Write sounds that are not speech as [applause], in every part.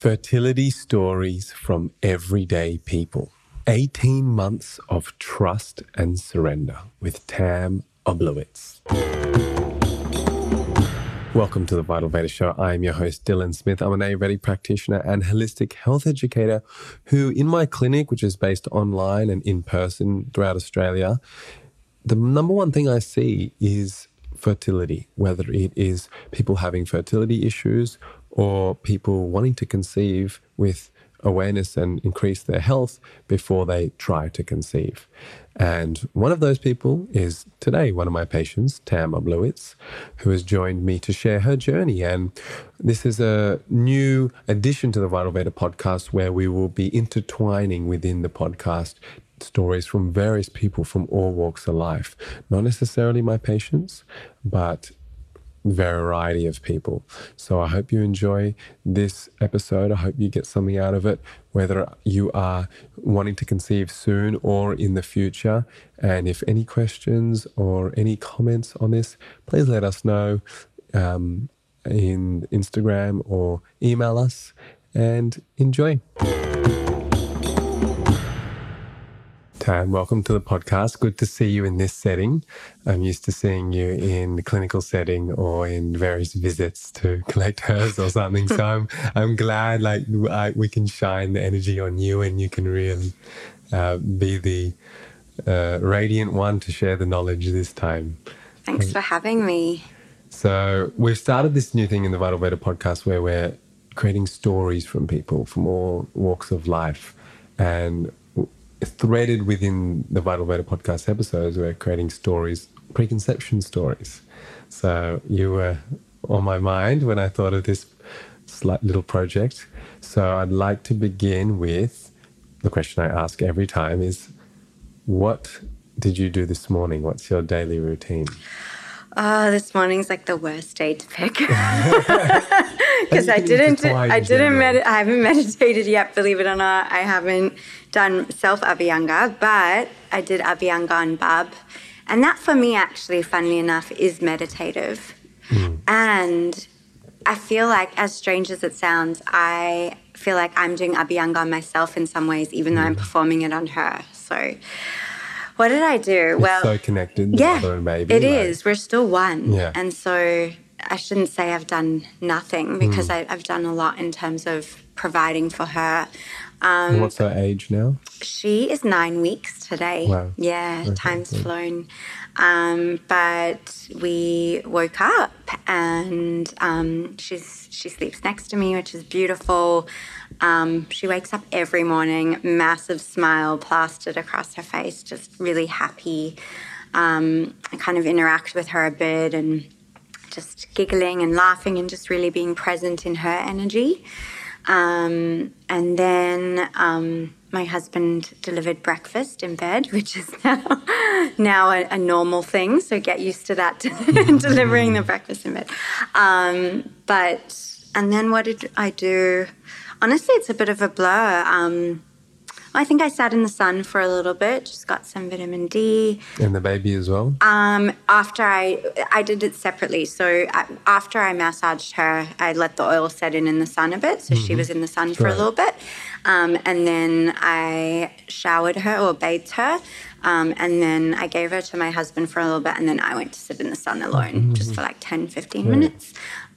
Fertility stories from everyday people. 18 months of trust and surrender with Tam Oblowitz. Welcome to the Vital Veda Show. I am your host, Dylan Smith. I'm an Ayurvedic practitioner and holistic health educator who, in my clinic, which is based online and in person throughout Australia, the number one thing I see is fertility, whether it is people having fertility issues or people wanting to conceive with awareness and increase their health before they try to conceive. And one of those people is today one of my patients, Tam Oblowitz, who has joined me to share her journey. And this is a new addition to the Vital Veda podcast where we will be intertwining within the podcast stories from various people from all walks of life. Not necessarily my patients, but variety of people. So I hope you enjoy this episode. I hope you get something out of it, whether you are wanting to conceive soon or in the future. And if any questions or any comments on this, please let us know um, in Instagram or email us and enjoy. Tam, welcome to the podcast. Good to see you in this setting. I'm used to seeing you in the clinical setting or in various visits to [laughs] collect herbs or something. so I'm I'm glad like I, we can shine the energy on you and you can really uh, be the uh, radiant one to share the knowledge this time. Thanks for having me. So we've started this new thing in the Vital Veda podcast where we're creating stories from people from all walks of life. And threaded within the Vital Veda podcast episodes, we're creating stories, preconception stories. So you were on my mind when I thought of this slight little project. So I'd like to begin with the question I ask every time is what did you do this morning? What's your daily routine? Oh, this morning's like the worst day to pick [laughs] [laughs] because I didn't. I didn't. Med- I haven't [laughs] meditated yet. Believe it or not, I haven't done self Abhyanga, but I did Abhyanga on Bab, and that for me, actually, funnily enough, is meditative. Mm. And I feel like, as strange as it sounds, I feel like I'm doing Abhyanga myself in some ways, even mm. though I'm hmm. performing it on her. So. What did I do? It's well, so connected. Yeah, maybe. It is. We're still one. Yeah. And so I shouldn't say I've done nothing because mm. I, have done a lot in terms of providing for her. Um, what's her age now? She is nine weeks today. Wow. Yeah, okay, time's flown. Um, but we woke up and um, she's she sleeps next to me, which is beautiful. Um, she wakes up every morning, massive smile plastered across her face, just really happy. Um, I kind of interact with her a bit and just giggling and laughing and just really being present in her energy. Um, and then um, my husband delivered breakfast in bed, [laughs] which is now now a, a normal thing. So get used to that, [laughs] delivering the breakfast in bed. Um, but and then what did I do? honestly, it's a bit of a blur. I think I sat in the sun for a little bit, just got some vitamin D. And the baby as well? Um, after I, I did it separately. So I, after I massaged her, I let the oil set in in the sun a bit. So mm-hmm. she was in the sun for right. a little bit. Um, and then I showered her or bathed her. Um, and then I gave her to my husband for a little bit. And then I went to sit in the sun alone mm-hmm. just for like 10, 15 right. minutes.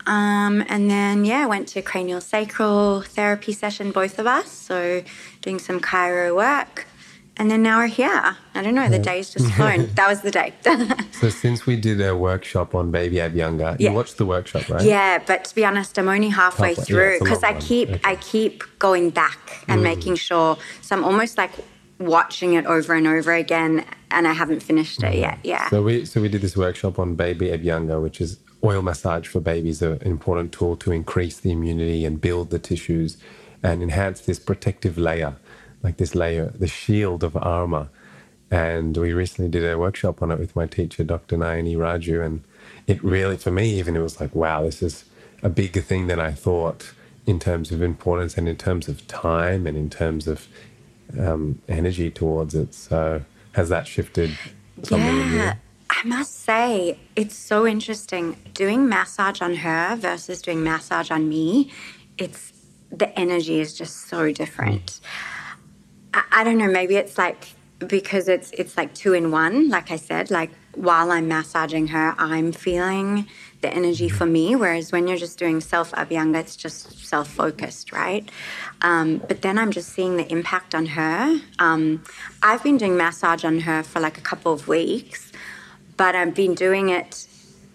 Um, and then, yeah, went to cranial sacral therapy session, both of us. So, doing some chiro work. And then now we're here. I don't know, the day's just flown. [laughs] that was the day. [laughs] so, since we did a workshop on Baby Abhyanga, yeah. you watched the workshop, right? Yeah, but to be honest, I'm only halfway, halfway. through because yeah, I keep okay. I keep going back and mm. making sure. So, I'm almost like watching it over and over again and I haven't finished it yet. Yeah. So we so we did this workshop on baby Abhyanga, which is oil massage for babies are an important tool to increase the immunity and build the tissues and enhance this protective layer, like this layer, the shield of armor. And we recently did a workshop on it with my teacher, Dr. Nayani Raju. And it really, for me, even, it was like, wow, this is a bigger thing than I thought in terms of importance and in terms of time and in terms of um, energy towards it. So, has that shifted something yeah. I must say, it's so interesting doing massage on her versus doing massage on me. It's the energy is just so different. Mm. I, I don't know, maybe it's like because it's it's like two in one, like I said, like while I'm massaging her, I'm feeling the energy for me. Whereas when you're just doing self abhyanga, it's just self focused, right? Um, but then I'm just seeing the impact on her. Um, I've been doing massage on her for like a couple of weeks, but I've been doing it,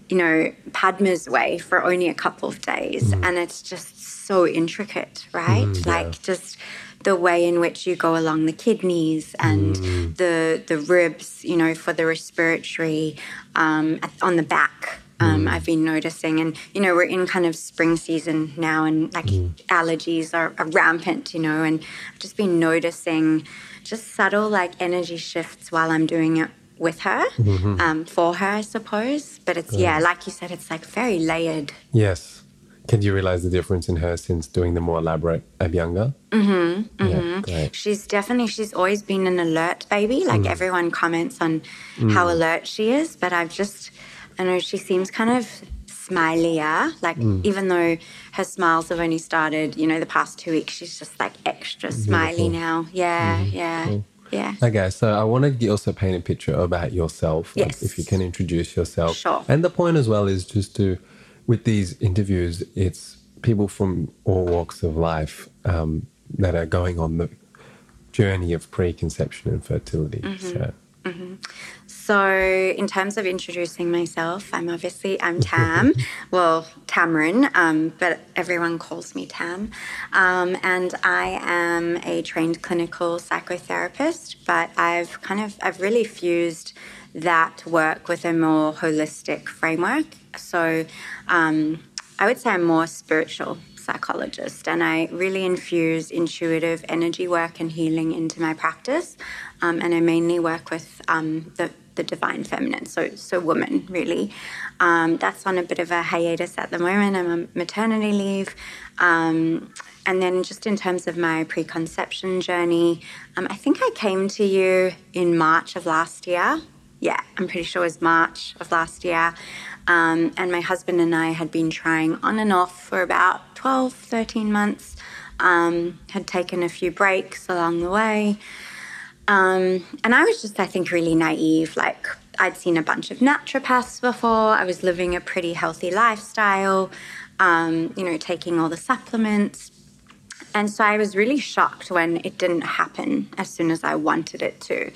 you know, Padma's way for only a couple of days. Mm. And it's just so intricate, right? Mm, yeah. Like just the way in which you go along the kidneys and mm. the the ribs, you know, for the respiratory um, on the back um, mm. I've been noticing. And, you know, we're in kind of spring season now and like mm. allergies are, are, rampant, you know, and I've just been noticing just subtle like energy shifts while I'm doing it with her, mm-hmm. um, for her, I suppose. But it's, yeah, like you said, it's like very layered. Yes. Can you realize the difference in her since doing the more elaborate Abhyanga? Mm-hmm, mm-hmm. Yeah, she's definitely, she's always been an alert baby. Like mm. everyone comments on mm. how alert she is, but I've just, I know she seems kind of smilier. Like mm. even though her smiles have only started, you know, the past two weeks, she's just like extra smiley now. Yeah, mm. yeah. Cool. Yeah. Okay, so I want to also paint a picture about yourself. Like yes. If you can introduce yourself. Sure. And the point as well is just to, with these interviews, it's people from all walks of life um, that are going on the journey of preconception and fertility. Mm-hmm. So. Mm-hmm. So, in terms of introducing myself, I'm obviously I'm [laughs] Tam, well Tamrin, um, but everyone calls me Tam, um, and I am a trained clinical psychotherapist. But I've kind of I've really fused that work with a more holistic framework. So, um, I would say I'm more spiritual psychologist, and I really infuse intuitive energy work and healing into my practice. Um, and I mainly work with um, the the divine feminine, so so woman really. Um, that's on a bit of a hiatus at the moment. I'm on maternity leave. Um, and then just in terms of my preconception journey, um, I think I came to you in March of last year. Yeah, I'm pretty sure it was March of last year. Um, and my husband and I had been trying on and off for about 12, 13 months, um, had taken a few breaks along the way. Um, and I was just, I think, really naive. Like, I'd seen a bunch of naturopaths before. I was living a pretty healthy lifestyle, um, you know, taking all the supplements. And so I was really shocked when it didn't happen as soon as I wanted it to.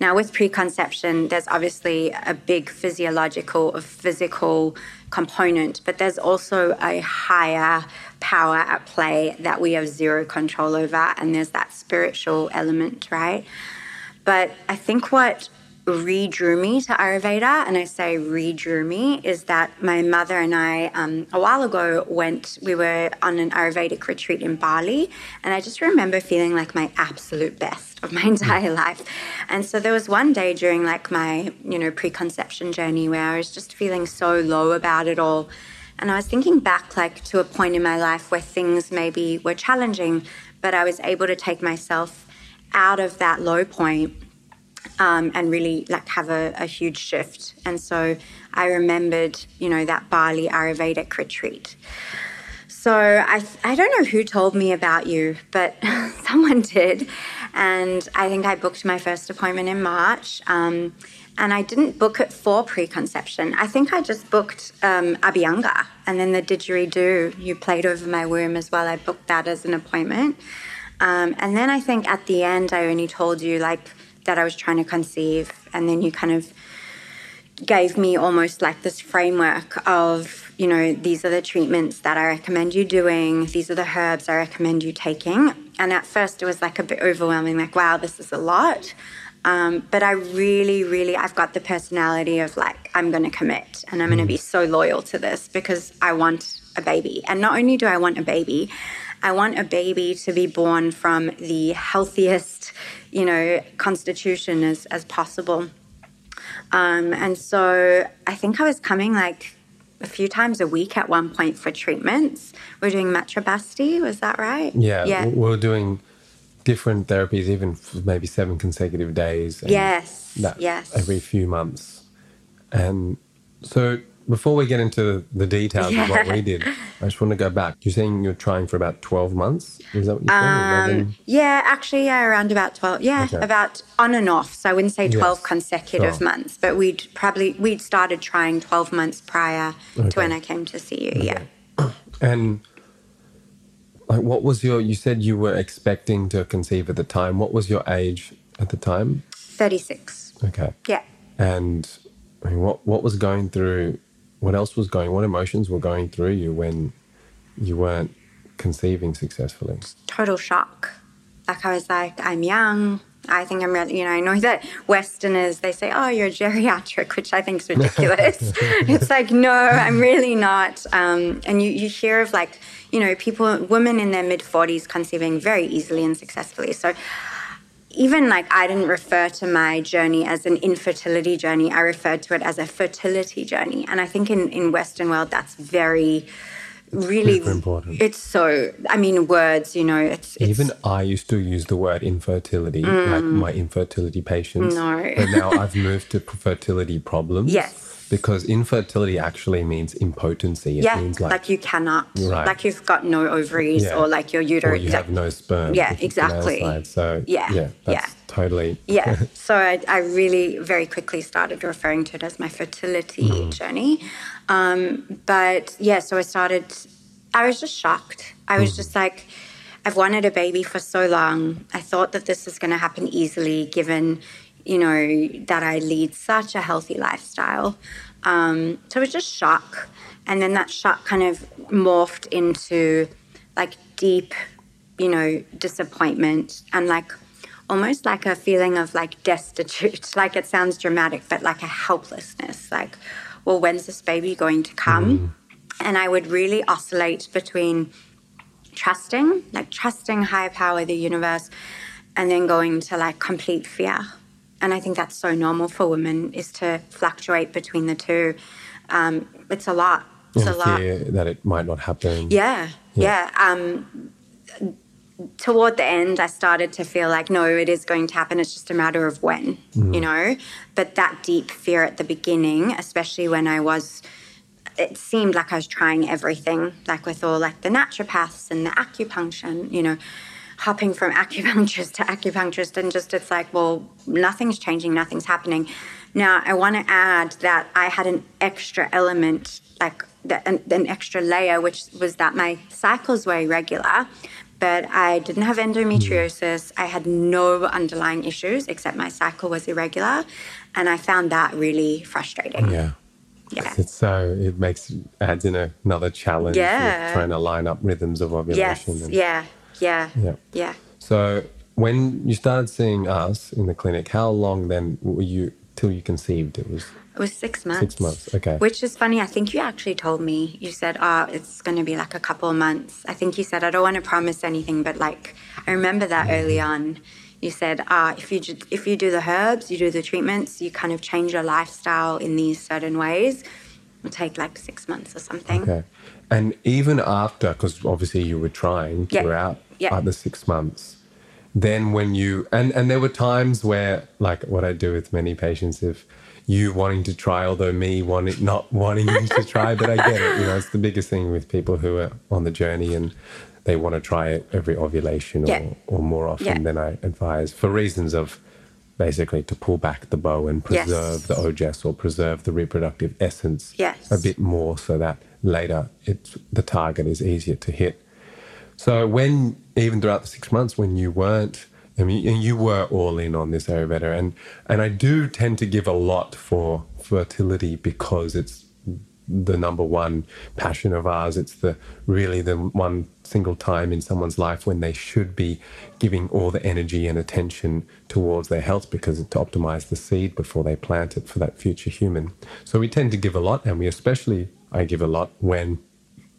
Now, with preconception, there's obviously a big physiological or physical component, but there's also a higher power at play that we have zero control over, and there's that spiritual element, right? But I think what redrew me to Ayurveda, and I say redrew me, is that my mother and I, um, a while ago, went, we were on an Ayurvedic retreat in Bali, and I just remember feeling like my absolute best of my [laughs] entire life. And so there was one day during like my, you know, preconception journey where I was just feeling so low about it all. And I was thinking back like to a point in my life where things maybe were challenging, but I was able to take myself out of that low point um, and really like have a, a, huge shift. And so I remembered, you know, that Bali Ayurvedic retreat. So I, I don't know who told me about you, but [laughs] someone did. And I think I booked my first appointment in March. Um, and I didn't book it for preconception. I think I just booked um, and then the didgeridoo you played over my womb as well. I booked that as an appointment. Um, and then I think at the end, I only told you like that I was trying to conceive. And then you kind of gave me almost like this framework of, you know, these are the treatments that I recommend you doing, these are the herbs I recommend you taking. And at first it was like a bit overwhelming, like, wow, this is a lot. Um, but I really, really, I've got the personality of like, I'm going to commit and I'm going to be so loyal to this because I want a baby. And not only do I want a baby, I want a baby to be born from the healthiest, you know, constitution as, as possible. Um, and so I think I was coming like a few times a week at one point for treatments. We're doing Matrabasti, was that right? Yeah, yeah. we're doing different therapies, even for maybe seven consecutive days. yes, yes. Every few months. And so before we get into the details yeah. of what we did, I just want to go back. You're saying you're trying for about 12 months? Is that what you're saying? Um, yeah, actually, yeah, around about 12. Yeah, okay. about on and off. So I wouldn't say 12 yes. consecutive months, but we'd probably, we'd started trying 12 months prior okay. to when I came to see you. Okay. Yeah. And like, what was your, you said you were expecting to conceive at the time. What was your age at the time? 36. Okay. Yeah. And I mean, what, what was going through what else was going what emotions were going through you when you weren't conceiving successfully total shock like i was like i'm young i think i'm really you know i know that westerners they say oh you're geriatric which i think is ridiculous [laughs] it's like no i'm really not um, and you, you hear of like you know people women in their mid 40s conceiving very easily and successfully so even like I didn't refer to my journey as an infertility journey. I referred to it as a fertility journey. And I think in, in Western world that's very really Super important. It's so I mean words, you know, it's, it's even I used to use the word infertility, mm, like my infertility patients. No. but now I've moved to fertility problems. Yes because infertility actually means impotency. It yeah, means like, like you cannot, right. like you've got no ovaries yeah. or like your uterus. Or you have no sperm. Yeah, exactly. So yeah, yeah, yeah. totally. yeah. [laughs] So I, I, really very quickly started referring to it as my fertility mm. journey. Um, but yeah, so I started. I was just shocked. I was mm. just like. I've wanted a baby for so long. I thought that this was going to happen easily given, you know, that I lead such a healthy lifestyle. Um, so it was just shock. And then that shock kind of morphed into like deep, you know, disappointment and like almost like a feeling of like destitute. [laughs] like it sounds dramatic, but like a helplessness. Like, well, when's this baby going to come? Mm. And I would really oscillate between trusting, like trusting higher power, the universe, and then going to like complete fear and I think that's so normal for women is to fluctuate between the two. Um, it's a lot. It's a lot. that it might not happen. Yeah, yeah. yeah. Um, toward the end, I started to feel like, no, it is going to happen. It's just a matter of when, mm. you know? But that deep fear at the beginning, especially when I was, it seemed like I was trying everything, like with all like the naturopaths and the acupuncture, and, you know, hopping from acupuncturist to acupuncturist and just it's like, well, nothing's changing, nothing's happening. Now, I want to add that I had an extra element, like the, an, an extra layer, which was that my cycles were irregular, but I didn't have endometriosis. I had no underlying issues except my cycle was irregular. And I found that really frustrating. Yeah. Yeah. It's so it makes adds in another challenge. Yeah. Trying to line up rhythms of ovulation. Yes. And, yeah. Yeah. Yeah. Yeah. So when you started seeing us in the clinic, how long then were you till you conceived? It was it was six months. Six months, okay. Which is funny. I think you actually told me. You said, "Oh, it's going to be like a couple of months." I think you said, "I don't want to promise anything," but like I remember that mm-hmm. early on. You said, "Ah, if you if you do the herbs, you do the treatments, you kind of change your lifestyle in these certain ways." It'll take like six months or something. Okay. And even after, because obviously you were trying throughout yeah. the six months, then when you and and there were times where like what I do with many patients, if you wanting to try, although me wanting not [laughs] wanting you to try, but I get it. You know, it's the biggest thing with people who are on the journey and they want to try it every ovulation yeah. or, or more often yeah. than I advise for reasons of basically to pull back the bow and preserve yes. the ojas or preserve the reproductive essence yes. a bit more so that later it's the target is easier to hit. So when even throughout the six months when you weren't I mean, you were all in on this Ayurveda, and and I do tend to give a lot for fertility because it's the number one passion of ours. It's the really the one single time in someone's life when they should be giving all the energy and attention towards their health because to optimize the seed before they plant it for that future human. So we tend to give a lot, and we especially I give a lot when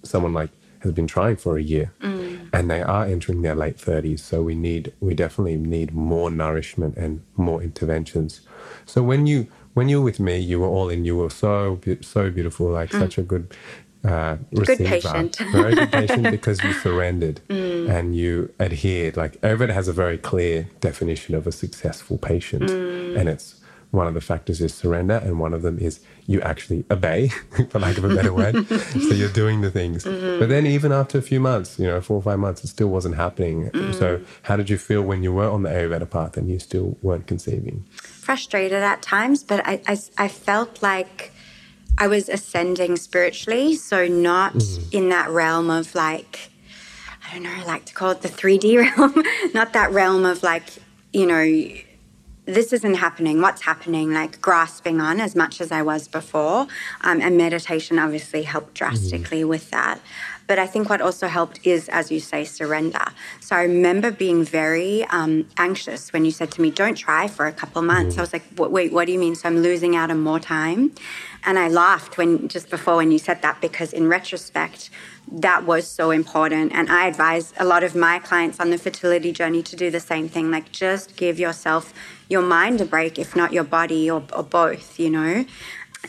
someone like has been trying for a year mm. and they are entering their late 30s so we need we definitely need more nourishment and more interventions so when you when you were with me you were all in you were so so beautiful like mm. such a good uh, receiver, good patient. [laughs] very good patient [laughs] because you surrendered mm. and you adhered. Like Ayurveda has a very clear definition of a successful patient, mm. and it's one of the factors is surrender, and one of them is you actually obey, [laughs] for lack of a better word. [laughs] so you're doing the things. Mm-hmm. But then, even after a few months, you know, four or five months, it still wasn't happening. Mm. So, how did you feel when you were on the Ayurveda path and you still weren't conceiving? Frustrated at times, but I, I, I felt like I was ascending spiritually. So, not mm. in that realm of like, I don't know, I like to call it the 3D [laughs] realm, not that realm of like, you know, this isn't happening. What's happening? Like grasping on as much as I was before. Um, and meditation obviously helped drastically mm. with that. But I think what also helped is, as you say, surrender. So I remember being very um, anxious when you said to me, don't try for a couple months. Mm. I was like, wait, what do you mean? So I'm losing out on more time? And I laughed when just before when you said that because in retrospect, that was so important. And I advise a lot of my clients on the fertility journey to do the same thing. Like, just give yourself your mind a break, if not your body or, or both, you know?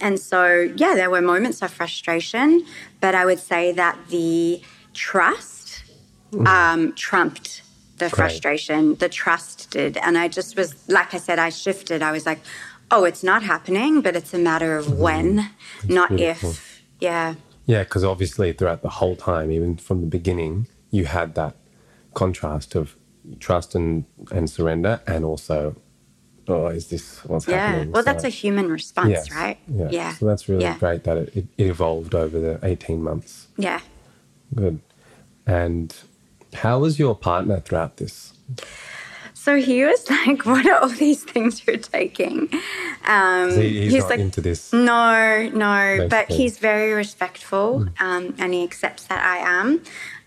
And so, yeah, there were moments of frustration, but I would say that the trust mm-hmm. um, trumped the frustration. The trust did. And I just was, like I said, I shifted. I was like, oh, it's not happening, but it's a matter of mm-hmm. when, not beautiful. if. Yeah. Yeah, because obviously throughout the whole time, even from the beginning, you had that contrast of trust and, and surrender and also oh, is this what's yeah. happening? Well, so, that's a human response, yes, right? Yeah. yeah. So that's really yeah. great that it, it, evolved over the 18 months. Yeah. Good. And how was your partner throughout this? So he was [laughs] like, "What are all these things you're taking?" Um, he, he's, he's like, into this. No, no, basically. but he's very respectful, mm. um, and he accepts that I am.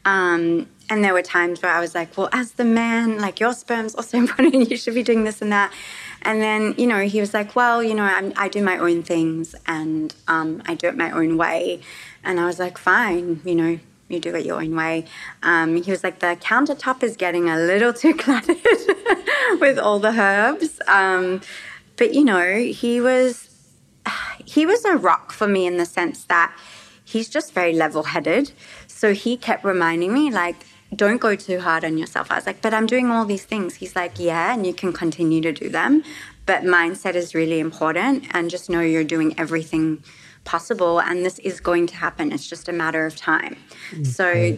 Um, and there were times where I was like, "Well, as the man, like your sperm's also [laughs] important. You should be doing this and that." And then, you know, he was like, "Well, you know, I'm, i do my own things, and um, I do it my own way." And I was like, "Fine, you know, you do it your own way. Um, he was like, the countertop is getting a little too cluttered [laughs] with all the herbs. Um, but you know, he was he was a rock for me in the sense that he's just very level-headed. So he kept reminding me, like, don't go too hard on yourself. I was like, but I'm doing all these things. He's like, yeah, and you can continue to do them. But mindset is really important, and just know you're doing everything possible and this is going to happen. It's just a matter of time. Mm-hmm. so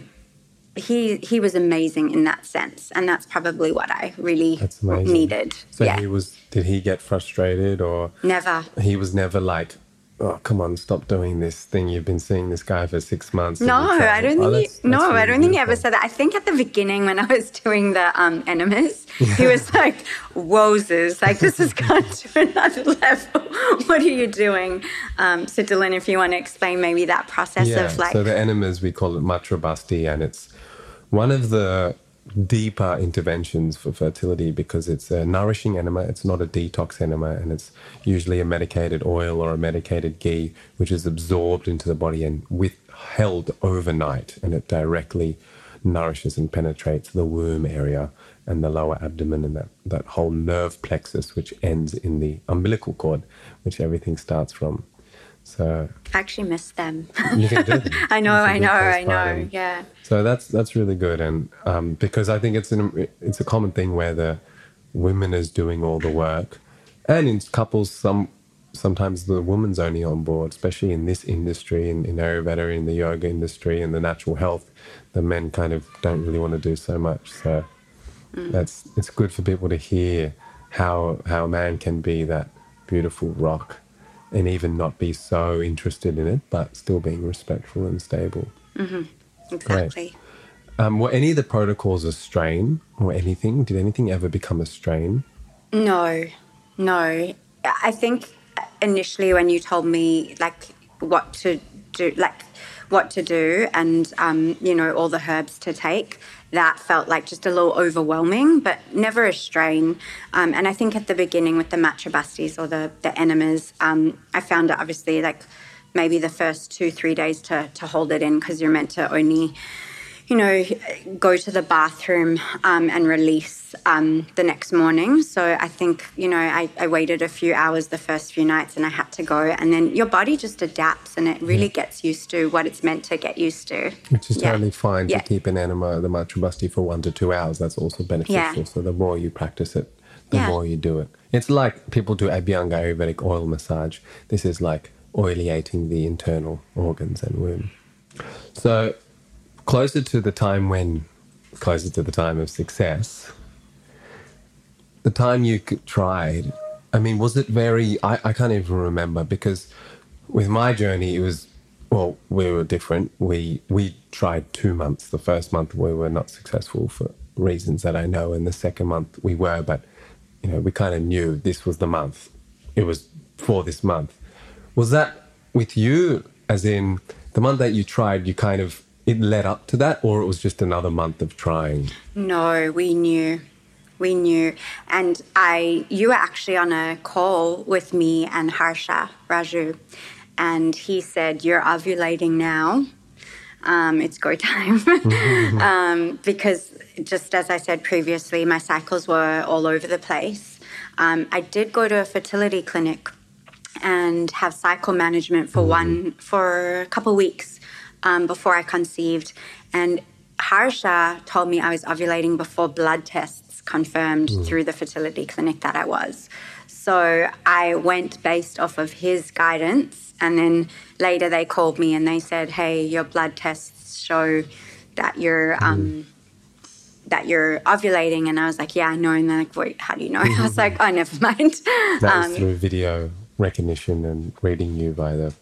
he he was amazing in that sense and that's probably what i really needed. So yeah. he was did he get frustrated or never. he was never like oh come on stop doing this thing. You've been seeing this guy for six months no i don't think oh, that's, he, that's no really i don't think he ever said that. I think at the beginning when i was doing the um, enemas he was [laughs] like wozes like this has gone to [laughs] another level. What are you doing? Um, so dylan if you want to explain maybe that process yeah, of like so the enemas we call it matra basti and it's one of the deeper interventions for fertility because it's a nourishing enema. It's not a detox enema, and it's usually a medicated oil or a medicated ghee, which is absorbed into the body and withheld overnight, and it directly nourishes and penetrates the womb area and the lower abdomen and that, that whole nerve plexus, which ends in the umbilical cord, which everything starts from. So I actually miss them. You can do them. [laughs] I know, I know, I know. Yeah. So that's that's really good, and um, because I think it's an it's a common thing where the women is doing all the work, and in couples, some sometimes the woman's only on board, especially in this industry, in, in Ayurveda, in the yoga industry, in the natural health, the men kind of don't really want to do so much. So mm. that's it's good for people to hear how how a man can be that beautiful rock and even not be so interested in it, but still being respectful and stable. Mm-hmm. Exactly. Um, were any of the protocols a strain or anything? Did anything ever become a strain? No, no. I think initially when you told me like what to do, like what to do, and um, you know all the herbs to take, that felt like just a little overwhelming, but never a strain. Um, and I think at the beginning with the matrabastis or the, the enemas, um, I found it obviously like maybe the first two, three days to, to hold it in because you're meant to only you know, go to the bathroom um, and release um, the next morning. So I think, you know, I, I, waited a few hours the first few nights and I had to go. And then your body just adapts and it really yeah. gets used to what it's meant to get used to. Which is yeah. totally fine yeah. to keep an enema, the matrabasti, for one to two hours. That's also beneficial. So the more you practice it, the more you do it. It's like people do Abhyanga Ayurvedic oil massage. This is like oilating the internal organs and womb. So, closer to the time when, closer to the time of success, the time you tried, I mean, was it very, I, I can't even remember because with my journey, it was, well, we were different. We, we tried two months. The first month we were not successful for reasons that I know. And the second month we were, but, you know, we kind of knew this was the month. It was for this month. Was that with you, as in the month that you tried, you kind of, it led up to that, or it was just another month of trying? No, we knew. We knew. And I you were actually on a call with me and Harsha Raju. And he said, You're ovulating now. Um, it's go time. [laughs] [laughs] um, because just as I said previously, my cycles were all over the place. Um, I did go to a fertility clinic and have cycle management for one for a couple weeks um, before I conceived. And Harsha told me I was ovulating before blood tests confirmed through the fertility clinic that I was. So I went based off of his guidance, and then later they called me and they said, "Hey, your blood tests show that you're." Um, that you're ovulating, and I was like, "Yeah, I know." And they're like, "Wait, how do you know?" [laughs] I was like, "Oh, never mind." That Um, was through video recognition and reading you by the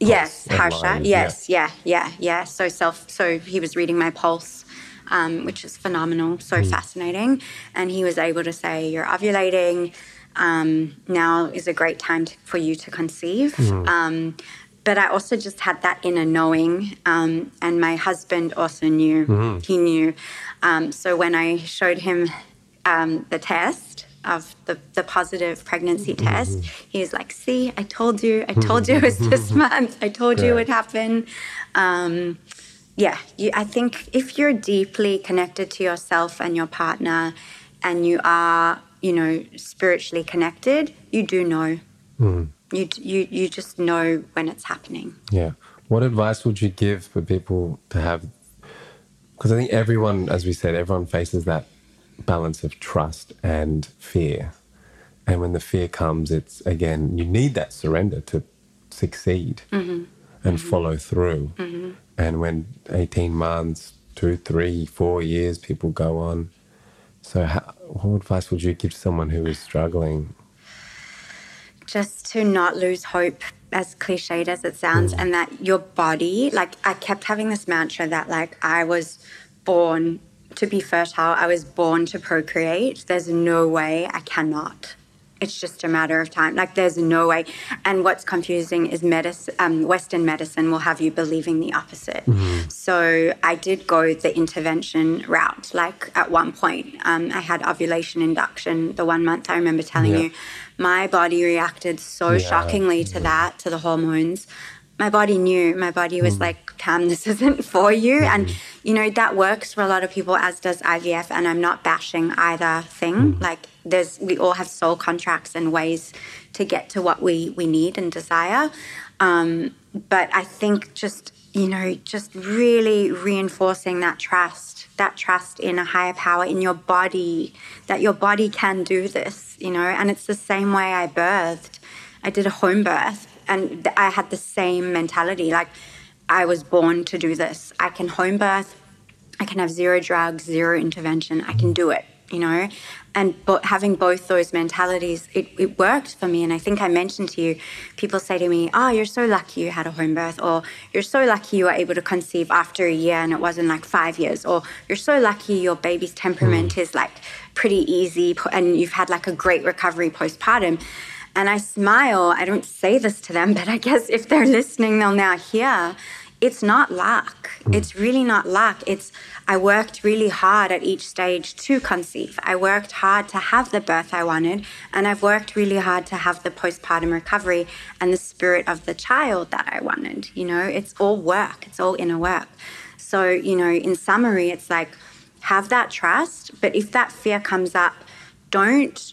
Yes, Harsha. Yes, yeah, yeah, yeah. So self. So he was reading my pulse, um, which is phenomenal. So Mm. fascinating, and he was able to say you're ovulating. Um, now is a great time to, for you to conceive. Mm. Um, but I also just had that inner knowing, um, and my husband also knew. Mm-hmm. He knew. Um, so when I showed him um, the test of the, the positive pregnancy Mm-hmm. test, he was like, "See, I told you. I told you it was this month. I told you it would happen." Um, yeah, you, I think if you're deeply connected to yourself and your partner, and you are, you know, spiritually connected, you do know. You, you you just know when it's happening. Yeah. What advice would you give for people to have? Because I think everyone, as we said, everyone faces that balance of trust and fear. And when the fear comes, it's again, you need that surrender to succeed mm-hmm. and mm-hmm. follow through. Mm-hmm. And when 18 months, two, three, four years, people go on. So, how, what advice would you give someone who is struggling? just to not lose hope as cliched as it sounds mm. and that your body like i kept having this mantra that like i was born to be fertile i was born to procreate. There's no way i cannot. It's just a matter of time. Like there's no way. And what's confusing is medicine um, western medicine will have you believing the opposite. So i did go the intervention route like at one point. Um, i had ovulation induction the one month. I remember telling Yeah. you my body reacted so Yeah, shockingly to that, to the hormones. My body knew. My body was mm. like, Tam, [laughs] this isn't for you. And, mm-hmm. you know, that works for a lot of people, as does IVF. And I'm not bashing either thing. Mm. Like, there's, we all have soul contracts and ways to get to what we, we need and desire. Um, but I think just, you know, just really reinforcing that trust, that trust in a higher power, in your body, that your body can do this, you know. And it's the same way I birthed. I did a home birth and I had the same mentality. Like, I was born to do this. I can home birth, I can have zero drugs, zero intervention. I can do it, you know? And but having both those mentalities, it, it worked for me. And I think I mentioned to you, people say to me, Oh, you're so lucky you had a home birth, or you're so lucky you were able to conceive after a year and it wasn't like five years, or you're so lucky your baby's temperament hmm. is like pretty easy and you've had like a great recovery postpartum. And I smile. I don't say this to them, [laughs] but I guess if they're listening, they'll now hear it's not luck. Hmm. It's really not luck. It's I worked really hard at each stage to conceive. I worked hard to have the birth I wanted, and I've worked really hard to have the postpartum recovery and the spirit of the child that I wanted. You know, it's all work. It's all inner work. So, you know, in summary, it's like have that trust, but if that fear comes up, don't,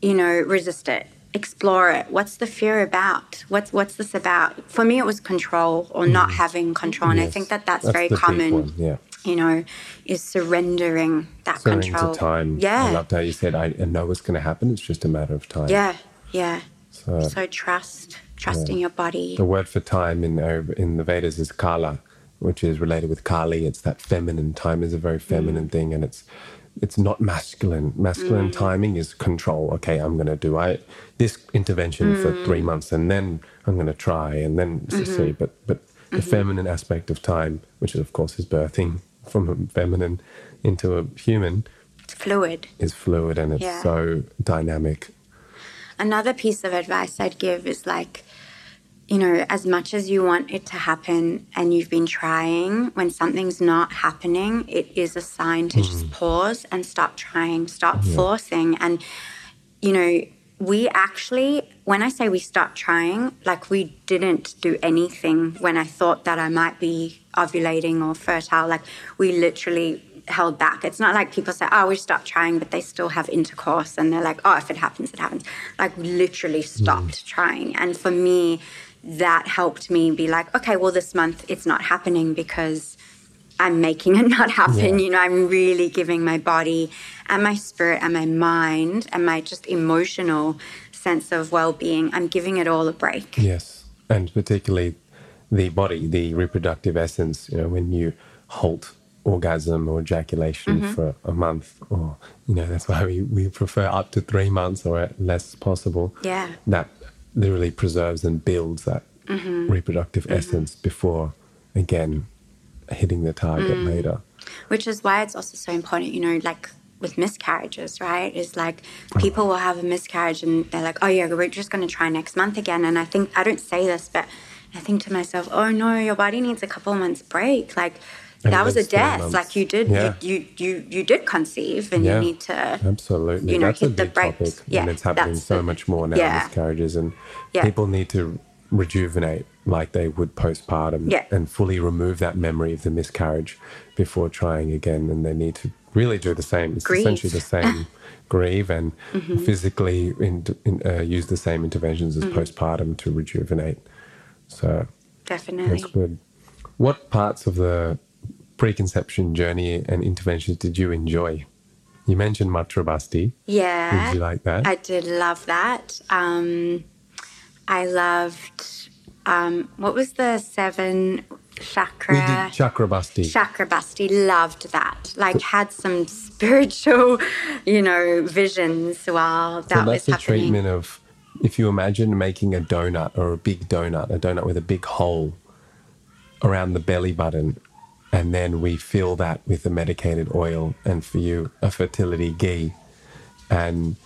you know, resist it. Explore it. What's the fear about? What's what's this about? For me, it was control or not having control, and I think that that's, That's very common. yeah. you know, is surrendering that surrendering control. to time. Yeah. I loved how you said, I, I know what's going to happen. It's just a matter of time. Yeah, yeah. So, so trust, trusting yeah. your body. The word for time in in the Vedas is kala, which is related with kali. It's that feminine. Time is a very feminine mm. thing, and it's it's not masculine. Masculine mm. timing is control. Okay, I'm going to do I this intervention mm. for three months, and then I'm going to try, and then mm-hmm. see. But but mm-hmm. the feminine aspect of time, which is of course is birthing from a feminine into a human, it's fluid. Is fluid, and it's yeah. so dynamic. Another piece of advice I'd give is like you know, as much as you want it to happen and you've been trying, when something's not happening, it is a sign to mm. just pause and stop trying, stop yeah. forcing. And, you know, we actually, when I say we stopped trying, like we didn't do anything when I thought that I might be ovulating or fertile. Like we literally held back. It's not like people say, oh, we stopped trying, but they still have intercourse and they're like, oh, if it happens, it happens. Like literally stopped mm. trying. And for me, that helped me be like, okay, well, this month it's not happening because I'm making [laughs] it not happen. Yeah. You know, I'm really giving my body and my spirit and my mind and my just emotional sense of well being, I'm giving it all a break. Yes. And particularly the body, the reproductive essence, you know, when you halt orgasm or ejaculation mm-hmm. for a month or you know that's why we, we prefer up to three months or less possible yeah that literally preserves and builds that mm-hmm. reproductive mm-hmm. essence before again hitting the target mm. later. Which is why it's also so important, you know, like with miscarriages, right? Is like people will have a miscarriage and they're like, oh yeah, we're just going to try next month again. And I think, I don't say this, but I think to myself, oh no, your body needs a couple months break. Like, that was a death. Like you did, yeah. you, you, you you did conceive, and yeah. you need to absolutely. You know, that's hit the brakes. topic, yeah, and it's happening so the, much more now. Yeah. Miscarriages, and people need to rejuvenate like they would postpartum, yeah. and fully remove that memory of the miscarriage before trying again. And they need to really do the same. It's grieve. essentially the same. [laughs] grieve and mm-hmm. physically in, in, uh, use the same interventions as mm-hmm. postpartum to rejuvenate. So definitely, that's good. What parts of the preconception journey and interventions did you enjoy? You mentioned Matra Basti. Yeah. Did you like that? I did love that. Um, I loved, um, what was the seven chakra? We did Chakra Basti. Chakra Basti. Loved that. Like, had some spiritual, you know, visions while that so that's was happening. a treatment of, if you imagine making a donut or a big donut, a donut with a big hole around the belly button and then we fill that with a medicated oil and for you a fertility ghee. And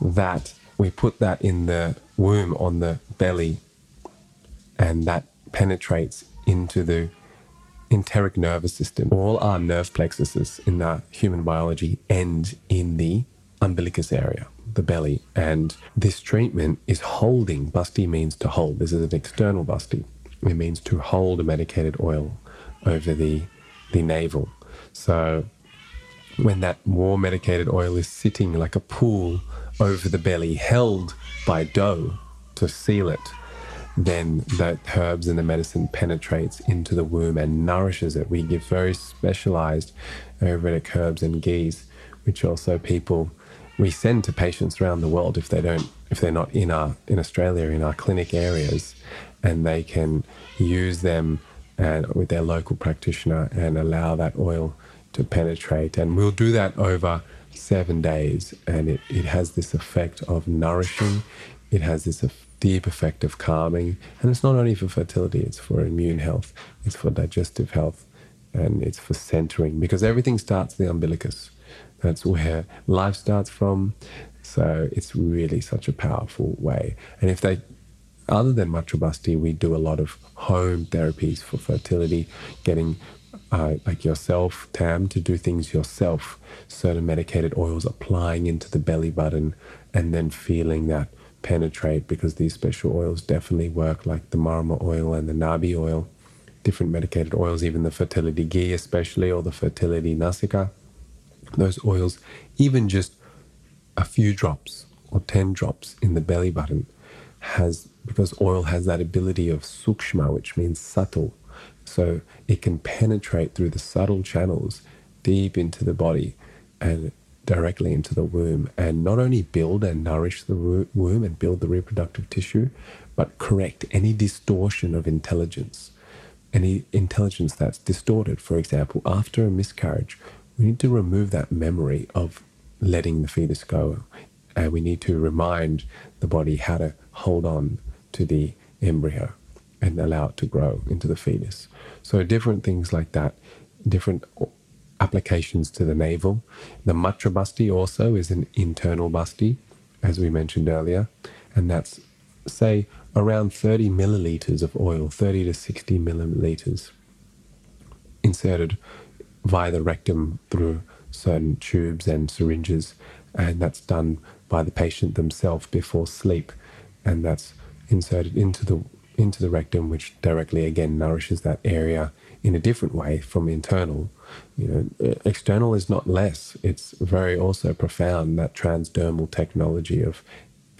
that we put that in the womb on the belly. And that penetrates into the enteric nervous system. All our nerve plexuses in the human biology end in the umbilicus area the belly. And this treatment is holding basti means to hold. This is an external basti it means to hold a medicated oil over the, the navel. So when that warm medicated oil is sitting like a pool over the belly, held by dough to seal it, then the herbs and the medicine penetrates into the womb and nourishes it. We give very specialized Ayurvedic herbs and ghees, which also people we send to patients around the world if they don't if they're not in our in Australia in our clinic areas, and they can use them and with their local practitioner and allow that oil to penetrate. And we'll do that over seven days. And it, it has this effect of nourishing, it has this deep effect of calming. And it's not only for fertility, it's for immune health, it's for digestive health, and it's for centering because everything starts the umbilicus. That's where life starts from. So it's really such a powerful way. And if they other than Matrabasti, we do a lot of home therapies for fertility, getting uh, like yourself, Tam, to do things yourself, certain medicated oils applying into the belly button and then feeling that penetrate because these special oils definitely work, like the marma oil and the nabhi oil, different medicated oils, even the fertility ghee, especially, or the fertility nasika. Those oils, even just a few drops or 10 drops in the belly button, has because oil has that ability of sukshma, which means subtle, So it can penetrate through the subtle channels deep into the body and directly into the womb and not only build and nourish the womb and build the reproductive tissue, but correct any distortion of intelligence. Any intelligence that's distorted, for example, after a miscarriage, we need to remove that memory of letting the fetus go. And we need to remind the body how to hold on to the embryo and allow it to grow into the fetus. So, different things like that, different applications to the navel. The Matra also is an internal basti, as we mentioned earlier, and that's, say, around 30 milliliters of oil, 30 to 60 milliliters, inserted via the rectum through certain tubes and syringes, and that's done by the patient themselves before sleep, and that's inserted into the into the rectum, which directly again nourishes that area in a different way from internal. You know, uh, external is not less. It's very also profound that transdermal technology of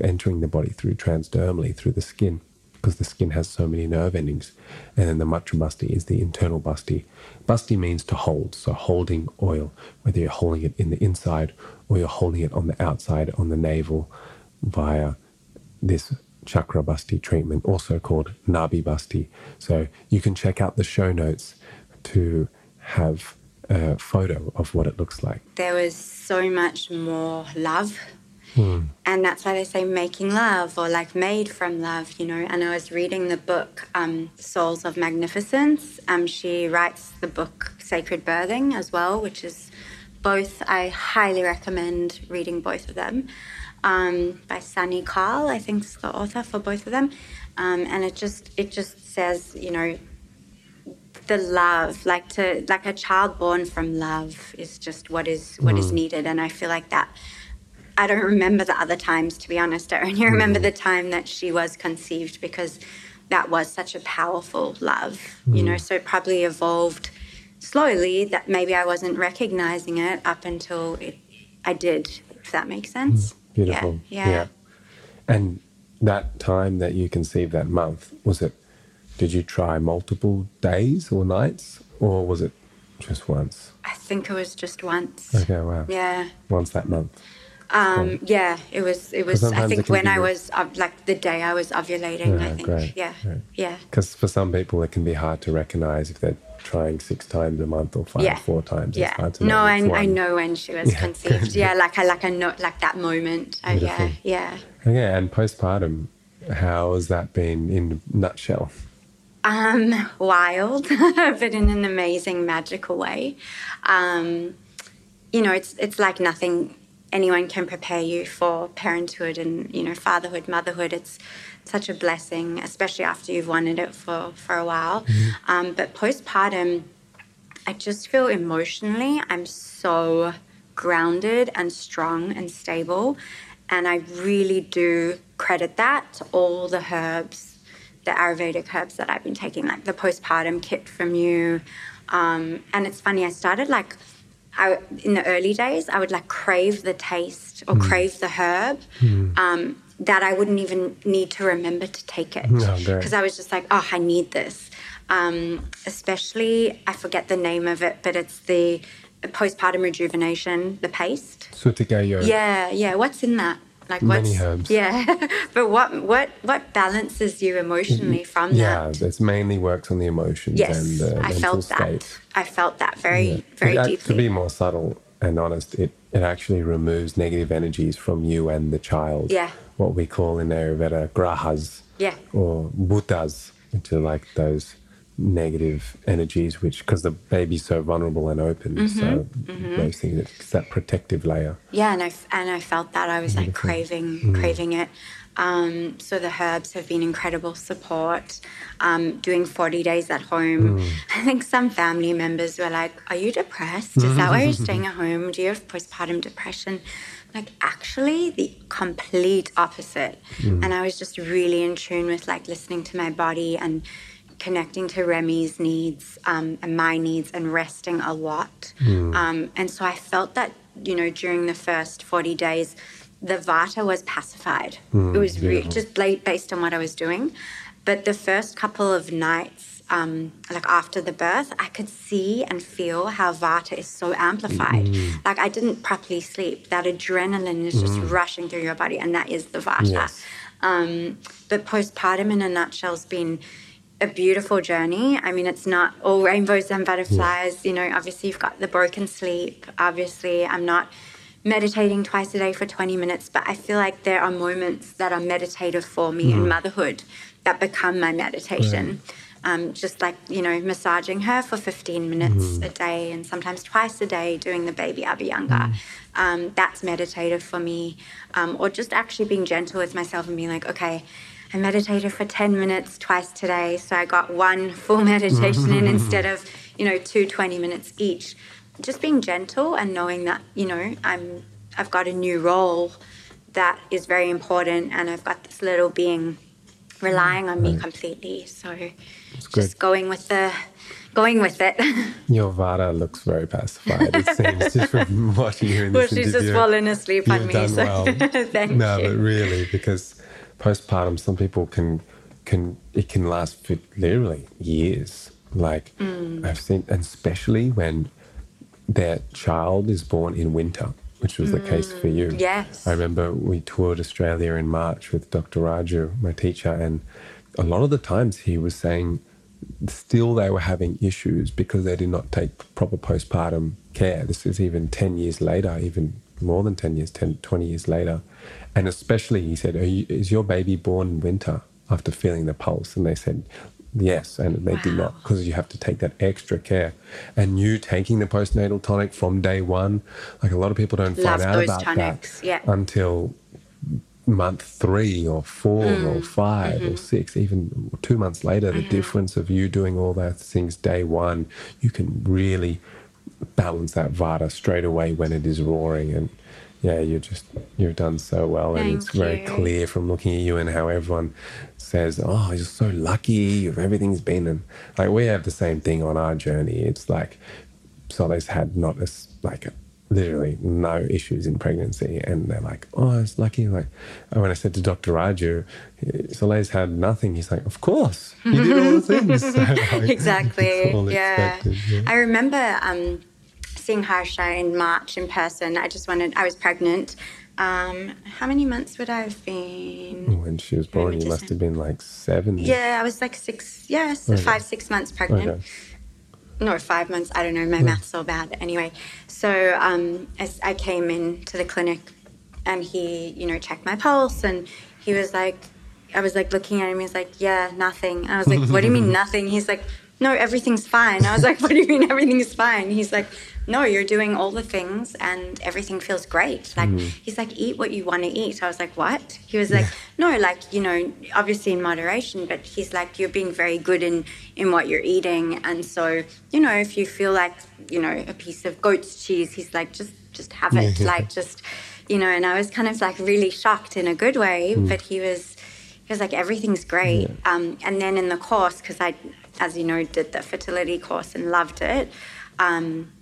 entering the body through transdermally through the skin because the skin has so many nerve endings. And then the matra basti is the internal basti. Basti means to hold, so holding oil, whether you're holding it in the inside or you're holding it on the outside on the navel via this chakra basti treatment, also called nabhi basti. So you can check out the show notes to have a photo of what it looks like. There was so much more love. Mm. And that's why they say making love or like made from love, you know. And I was reading the book um, Souls of Magnificence. Um, she writes the book Sacred Birthing as well, which is both, I highly recommend reading both of them um, by Sunni Karll, I think is the author for both of them. Um, and it just it just says, you know, the love, like to like a child born from love is just what is what mm. is needed. And I feel like that I don't remember the other times to be honest. I only remember mm. the time that she was conceived because that was such a powerful love, mm. you know, so it probably evolved slowly that maybe I wasn't recognizing it up until it, I did, if that makes sense. Beautiful. Yeah, yeah. yeah. And that time that you conceived that month, was it, did you try multiple days or nights, or was it just once? I think it was just once. Okay, wow. Yeah. Once that month. Um, yeah, it was. It was. I think when I was uh, like the day I was ovulating. Yeah, I think. Great. Yeah. Great. Yeah. Because for some people, it can be hard to recognize if they're trying six times a month or five, yeah. four times. Yeah. no, I, I know when she was [laughs] yeah. conceived. yeah, like I like I know like that moment. Oh, yeah, yeah. Okay, and postpartum, how has that been in a nutshell? Um, wild, [laughs] but in an amazing, magical way. Um, you know, it's it's like nothing anyone can prepare you for parenthood and you know fatherhood, motherhood. It's such a blessing, especially after you've wanted it for, for a while. Mm-hmm. Um, but postpartum, I just feel emotionally, I'm so grounded and strong and stable. And I really do credit that to all the herbs, the Ayurvedic herbs that I've been taking, like the postpartum kit from you. Um, and it's funny, I started like, I, in the early days, I would like crave the taste or mm. crave the herb. Mm. Um, that I wouldn't even need to remember to take it because oh, I was just like, oh, I need this. Um, especially, I forget the name of it, but it's the postpartum rejuvenation, the paste. Sutikayo. Yeah, yeah. What's in that? Like what's, many herbs. Yeah, [laughs] but what what what balances you emotionally from yeah, that? Yeah, it mainly works on the emotions yes, and the I felt state. that. I felt that very yeah. very it, deeply. To be more subtle and honest, it it actually removes negative energies from you and the child. Yeah what we call in Ayurveda grahas yeah. or bhutas, which are like those negative energies, which because the baby's so vulnerable and open, mm-hmm, so mm-hmm. those things, it's that protective layer. Yeah, and I and I felt that I was like craving mm. craving it. Um, so the herbs have been incredible support. Um, doing 40 days at home. Mm. [laughs] I think some family members were like, Are you depressed? Is that why you're [laughs] staying at home? Do you have postpartum depression? Like actually the complete opposite. Mm. and i was just really in tune with like listening to my body and connecting to remy's needs um, and my needs and resting a lot. Mm. um, and so i felt that you know during the first 40 days the vata was pacified. Mm, it was re- just based on what i was doing. But the first couple of nights um, like after the birth, I could see and feel how Vata is so amplified. Mm. Like I didn't properly sleep. That adrenaline is just mm. rushing through your body, and that is the Vata. Yes. Um, but postpartum, in a nutshell, has been a beautiful journey. I mean, it's not all rainbows and butterflies. Yeah. You know, obviously you've got the broken sleep. Obviously, I'm not meditating twice a day for 20 minutes, but I feel like there are moments that are meditative for me mm. in motherhood that become my meditation. Um, just like, you know, massaging her for 15 minutes mm. a day and sometimes twice a day doing the baby Abhyanga. Mm. Um, that's meditative for me. Um, or just actually being gentle with myself and being like, okay, I meditated for 10 minutes twice today. So I got one full [laughs] meditation in instead of, you know, two 20 minutes each just being gentle and knowing that you know I'm I've got a new role that is very important, and I've got this little being relying on me completely. So just going with the going with it. [laughs] Your Vata looks very pacified. It seems just from [laughs] watching you in well, this she's interview. just fallen asleep You've on me. Done so well. [laughs] thank no, you. but really, because postpartum, some people can can it can last for literally years. Like mm. I've seen, and especially when their child is born in winter, which was the case for you. Mm, yes. I remember we toured Australia in March with Dr. Raju, my teacher, and a lot of the times he was saying still they were having issues because they did not take proper postpartum care. This is even 10 years later, even more than 10 years, 10, 20 years later. And especially, he said, you, Is your baby born in winter? After feeling the pulse. And they said, Yes, and they wow. did not because you have to take that extra care. And you taking the postnatal tonic from day one, like a lot of people don't Love find out about tonics. that yeah. until month three or four mm. or 5 mm-hmm. or six, even two months later. The mm-hmm. difference of you doing all those things day one, you can really balance that vata straight away when it is roaring and yeah, you just you've done so well, and Thank it's very clear from looking at you and how everyone says, "Oh, you're so lucky. if Everything's been." And like we have the same thing on our journey. It's like Soleil's had not as like literally no issues in pregnancy, and they're like, "Oh, it's lucky." Like when I said to Dr. Raju, Soleil's had nothing. He's like, "Of course, you did all the things." [laughs] So, like, [laughs] exactly. Yeah. yeah. I remember. Um, seeing Harsha in March in person. I just wanted, I was pregnant. Um, how many months would I have been? When she was born, you must have been like seven. Yeah, I was like six, yes, okay. five, six months pregnant. Okay. No, five months. I don't know. My math's so bad. Anyway, so um, as I came into the clinic and he, you know, checked my pulse and he was like, I was like looking at him. He's like, yeah, nothing. I was like, what do you mean [laughs] nothing? He's like, no, everything's fine. I was like, [laughs] what do you mean everything's fine? He's like, no, you're doing all the things and everything feels great. Like, mm. he's like, eat what you want to eat. I was like, what? He was like, no, like, you know, obviously in moderation, but he's like, you're being very good in, in what you're eating. And so, you know, if you feel like, you know, a piece of goat's cheese, he's like, just, just have it. like, just, you know, and I was kind of like really shocked in a good way, mm. but he was, he was like, everything's great. Yeah. Um, and then in the course, because I as you know, did the fertility course and loved it, um,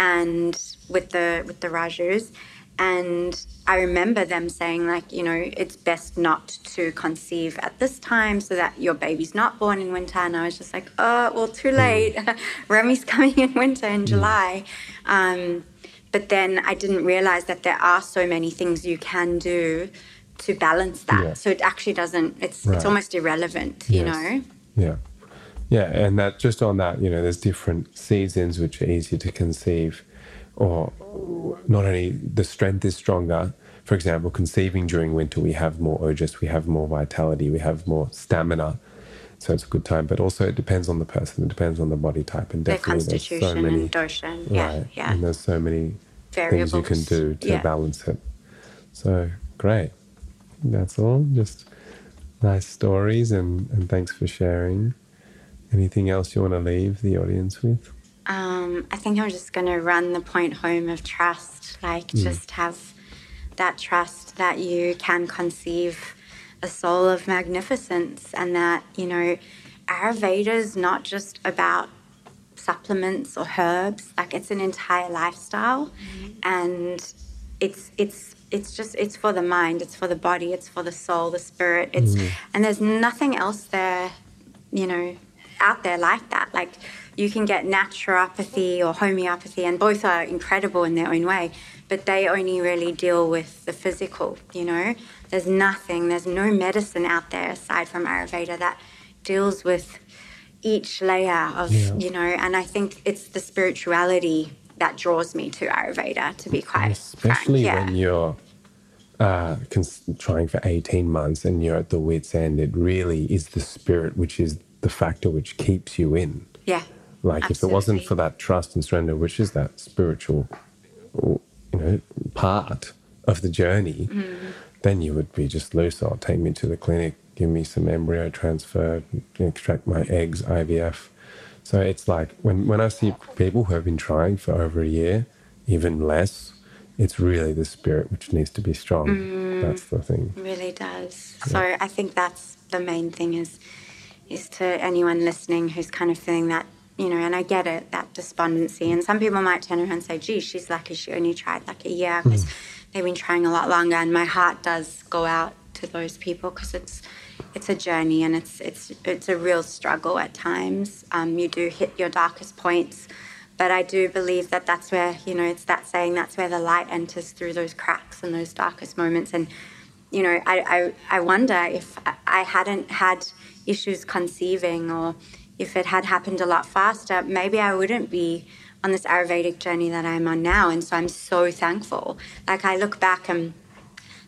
and with the with the Rajus. And I remember them saying, like, you know, it's best not to conceive at this time so that your baby's not born in winter. And I was just like, oh, well, too late. [laughs] Remy's coming in winter in July. Um, but then I didn't realize that there are so many things you can do to balance that. Yeah. So it actually doesn't, it's, right. it's almost irrelevant, yes. you know? Yeah. Yeah, and that just on that, you know, there's different seasons which are easier to conceive, or not only the strength is stronger. For example, conceiving during winter, we have more ojas, we have more vitality, we have more stamina. So it's a good time, but also it depends on the person, it depends on the body type, and definitely there's so many. And Yeah, right, yeah. And there's so many Variables. things you can do to yeah. balance it. So great. That's all. Just nice stories, and, and thanks for sharing. Anything else you want to leave the audience with? Um, I think I'm just going to run the point home of trust. Like, mm. just have that trust that you can conceive a soul of magnificence and that, you know, Ayurveda is not just about supplements or herbs. Like, it's an entire lifestyle. Mm. And it's, it's, it's just it's for the mind it's for the body it's for the soul the spirit it's mm. and there's nothing else there you know out there like that. Like you can get naturopathy or homeopathy, and both are incredible in their own way, but they only really deal with the physical, you know? There's nothing, there's no medicine out there aside from Ayurveda that deals with each layer of, yeah. you know, and I think it's the spirituality that draws me to Ayurveda, to be quite Especially frank. Yeah. when you're uh, cons- trying for 18 months and you're at the wit's end, it really is the spirit which is the factor which keeps you in. Yeah. Like absolutely. if it wasn't for that trust and surrender, which is that spiritual, you know, part of the journey, mm. then you would be just loose. I'll take me to the clinic, give me some embryo transfer, extract my eggs, IVF. So it's like when, when I see people who have been trying for over a year, even less, it's really the spirit which needs to be strong. Mm, that's the thing. Really does. Yeah. So I think that's the main thing is is to anyone listening who's kind of feeling that you know, and I get it, that despondency. And some people might turn around and say, gee, she's lucky she only tried like a year because mm. they've been trying a lot longer. And my heart does go out to those people because it's it's a journey and it's it's it's a real struggle at times. Um, you do hit your darkest points but I do believe that that's where, you know, it's that saying that's where the light enters through those cracks and those darkest moments. And, you know, I, I, I wonder if I hadn't had issues conceiving or if it had happened a lot faster, maybe I wouldn't be on this Ayurvedic journey that I'm on now. And so I'm so thankful. Like I look back and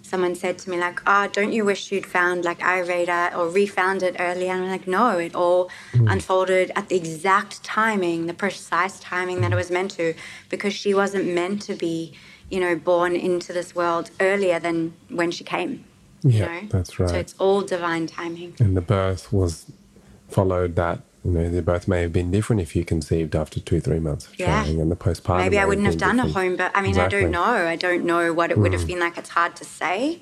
someone said to me like, "Oh, don't you wish you'd found like Ayurveda or refound it earlier?" And I'm like, "No, it all mm. unfolded at the exact timing, the precise timing that it was meant to, because she wasn't meant to be, you know, born into this world earlier than when she came." Yeah, know? that's right. So it's all divine timing. And the birth was followed that you know, the birth may have been different if you conceived after two, three months of yeah. trying, and the postpartum. Maybe I wouldn't have, have done different. a home birth. I mean, exactly. I don't know. I don't know what it would have mm. been like. It's hard to say,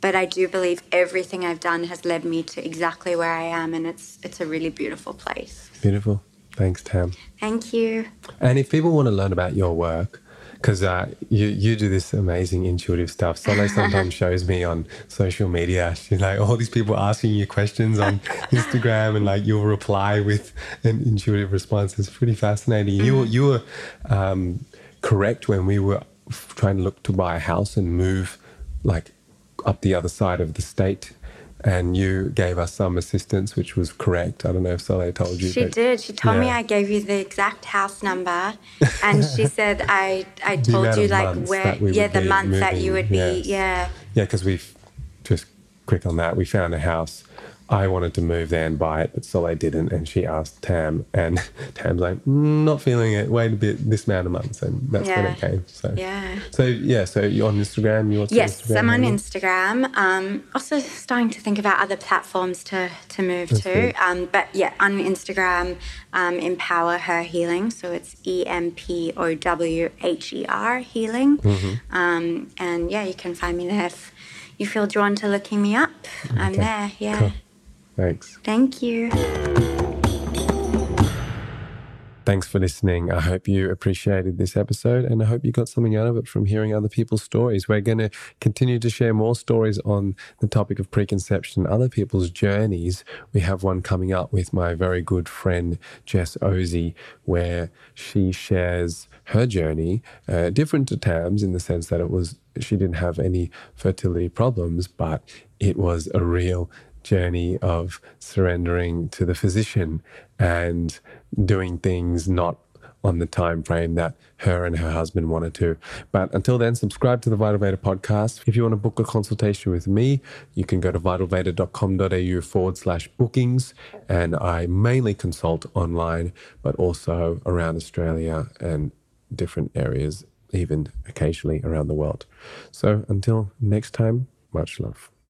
but I do believe everything I've done has led me to exactly where I am, and it's it's a really beautiful place. Beautiful. Thanks, Tam. Thank you. And if people want to learn about your work, because uh, you you do this amazing intuitive stuff. Solo sometimes [laughs] shows me on social media. She's like all these people asking you questions on [laughs] Instagram, and like you'll reply with an intuitive response. It's pretty fascinating. Mm-hmm. You you were um, correct when we were trying to look to buy a house and move like up the other side of the state and you gave us some assistance, which was correct. I don't know if Soleil told you. She but, did. She told yeah. me I gave you the exact house number, [laughs] and she said I I told you like where yeah the month moving. that you would be yeah yeah because we've just quick on that we found a house I wanted to move there and buy it, but Soleil didn't. And she asked Tam, and [laughs] Tam's like, mm, not feeling it. Wait a bit, this amount of months, and that's yeah. when it came. So yeah. So yeah. So you're on Instagram. You're yes, Instagram I'm on Instagram. Um, also starting to think about other platforms to to move that's to. Um, but yeah, on Instagram, um, Empower Her Healing. So it's E M P O W H E R Healing. Mm-hmm. Um, and yeah, you can find me there if you feel drawn to looking me up. Okay. I'm there. Yeah. Cool. Thanks. Thank you. Thanks for listening. I hope you appreciated this episode and I hope you got something out of it from hearing other people's stories. We're going to continue to share more stories on the topic of preconception, other people's journeys. We have one coming up with my very good friend Jess Ozy, where she shares her journey, uh, different to Tam's in the sense that it was she didn't have any fertility problems, but it was a real journey of surrendering to the physician and doing things not on the time frame that her and her husband wanted to. But until then, subscribe to the Vital Veda podcast. If you want to book a consultation with me, you can go to vitalveda.com.au forward slash bookings. And I mainly consult online, but also around Australia and different areas, even occasionally around the world. So until next time, much love.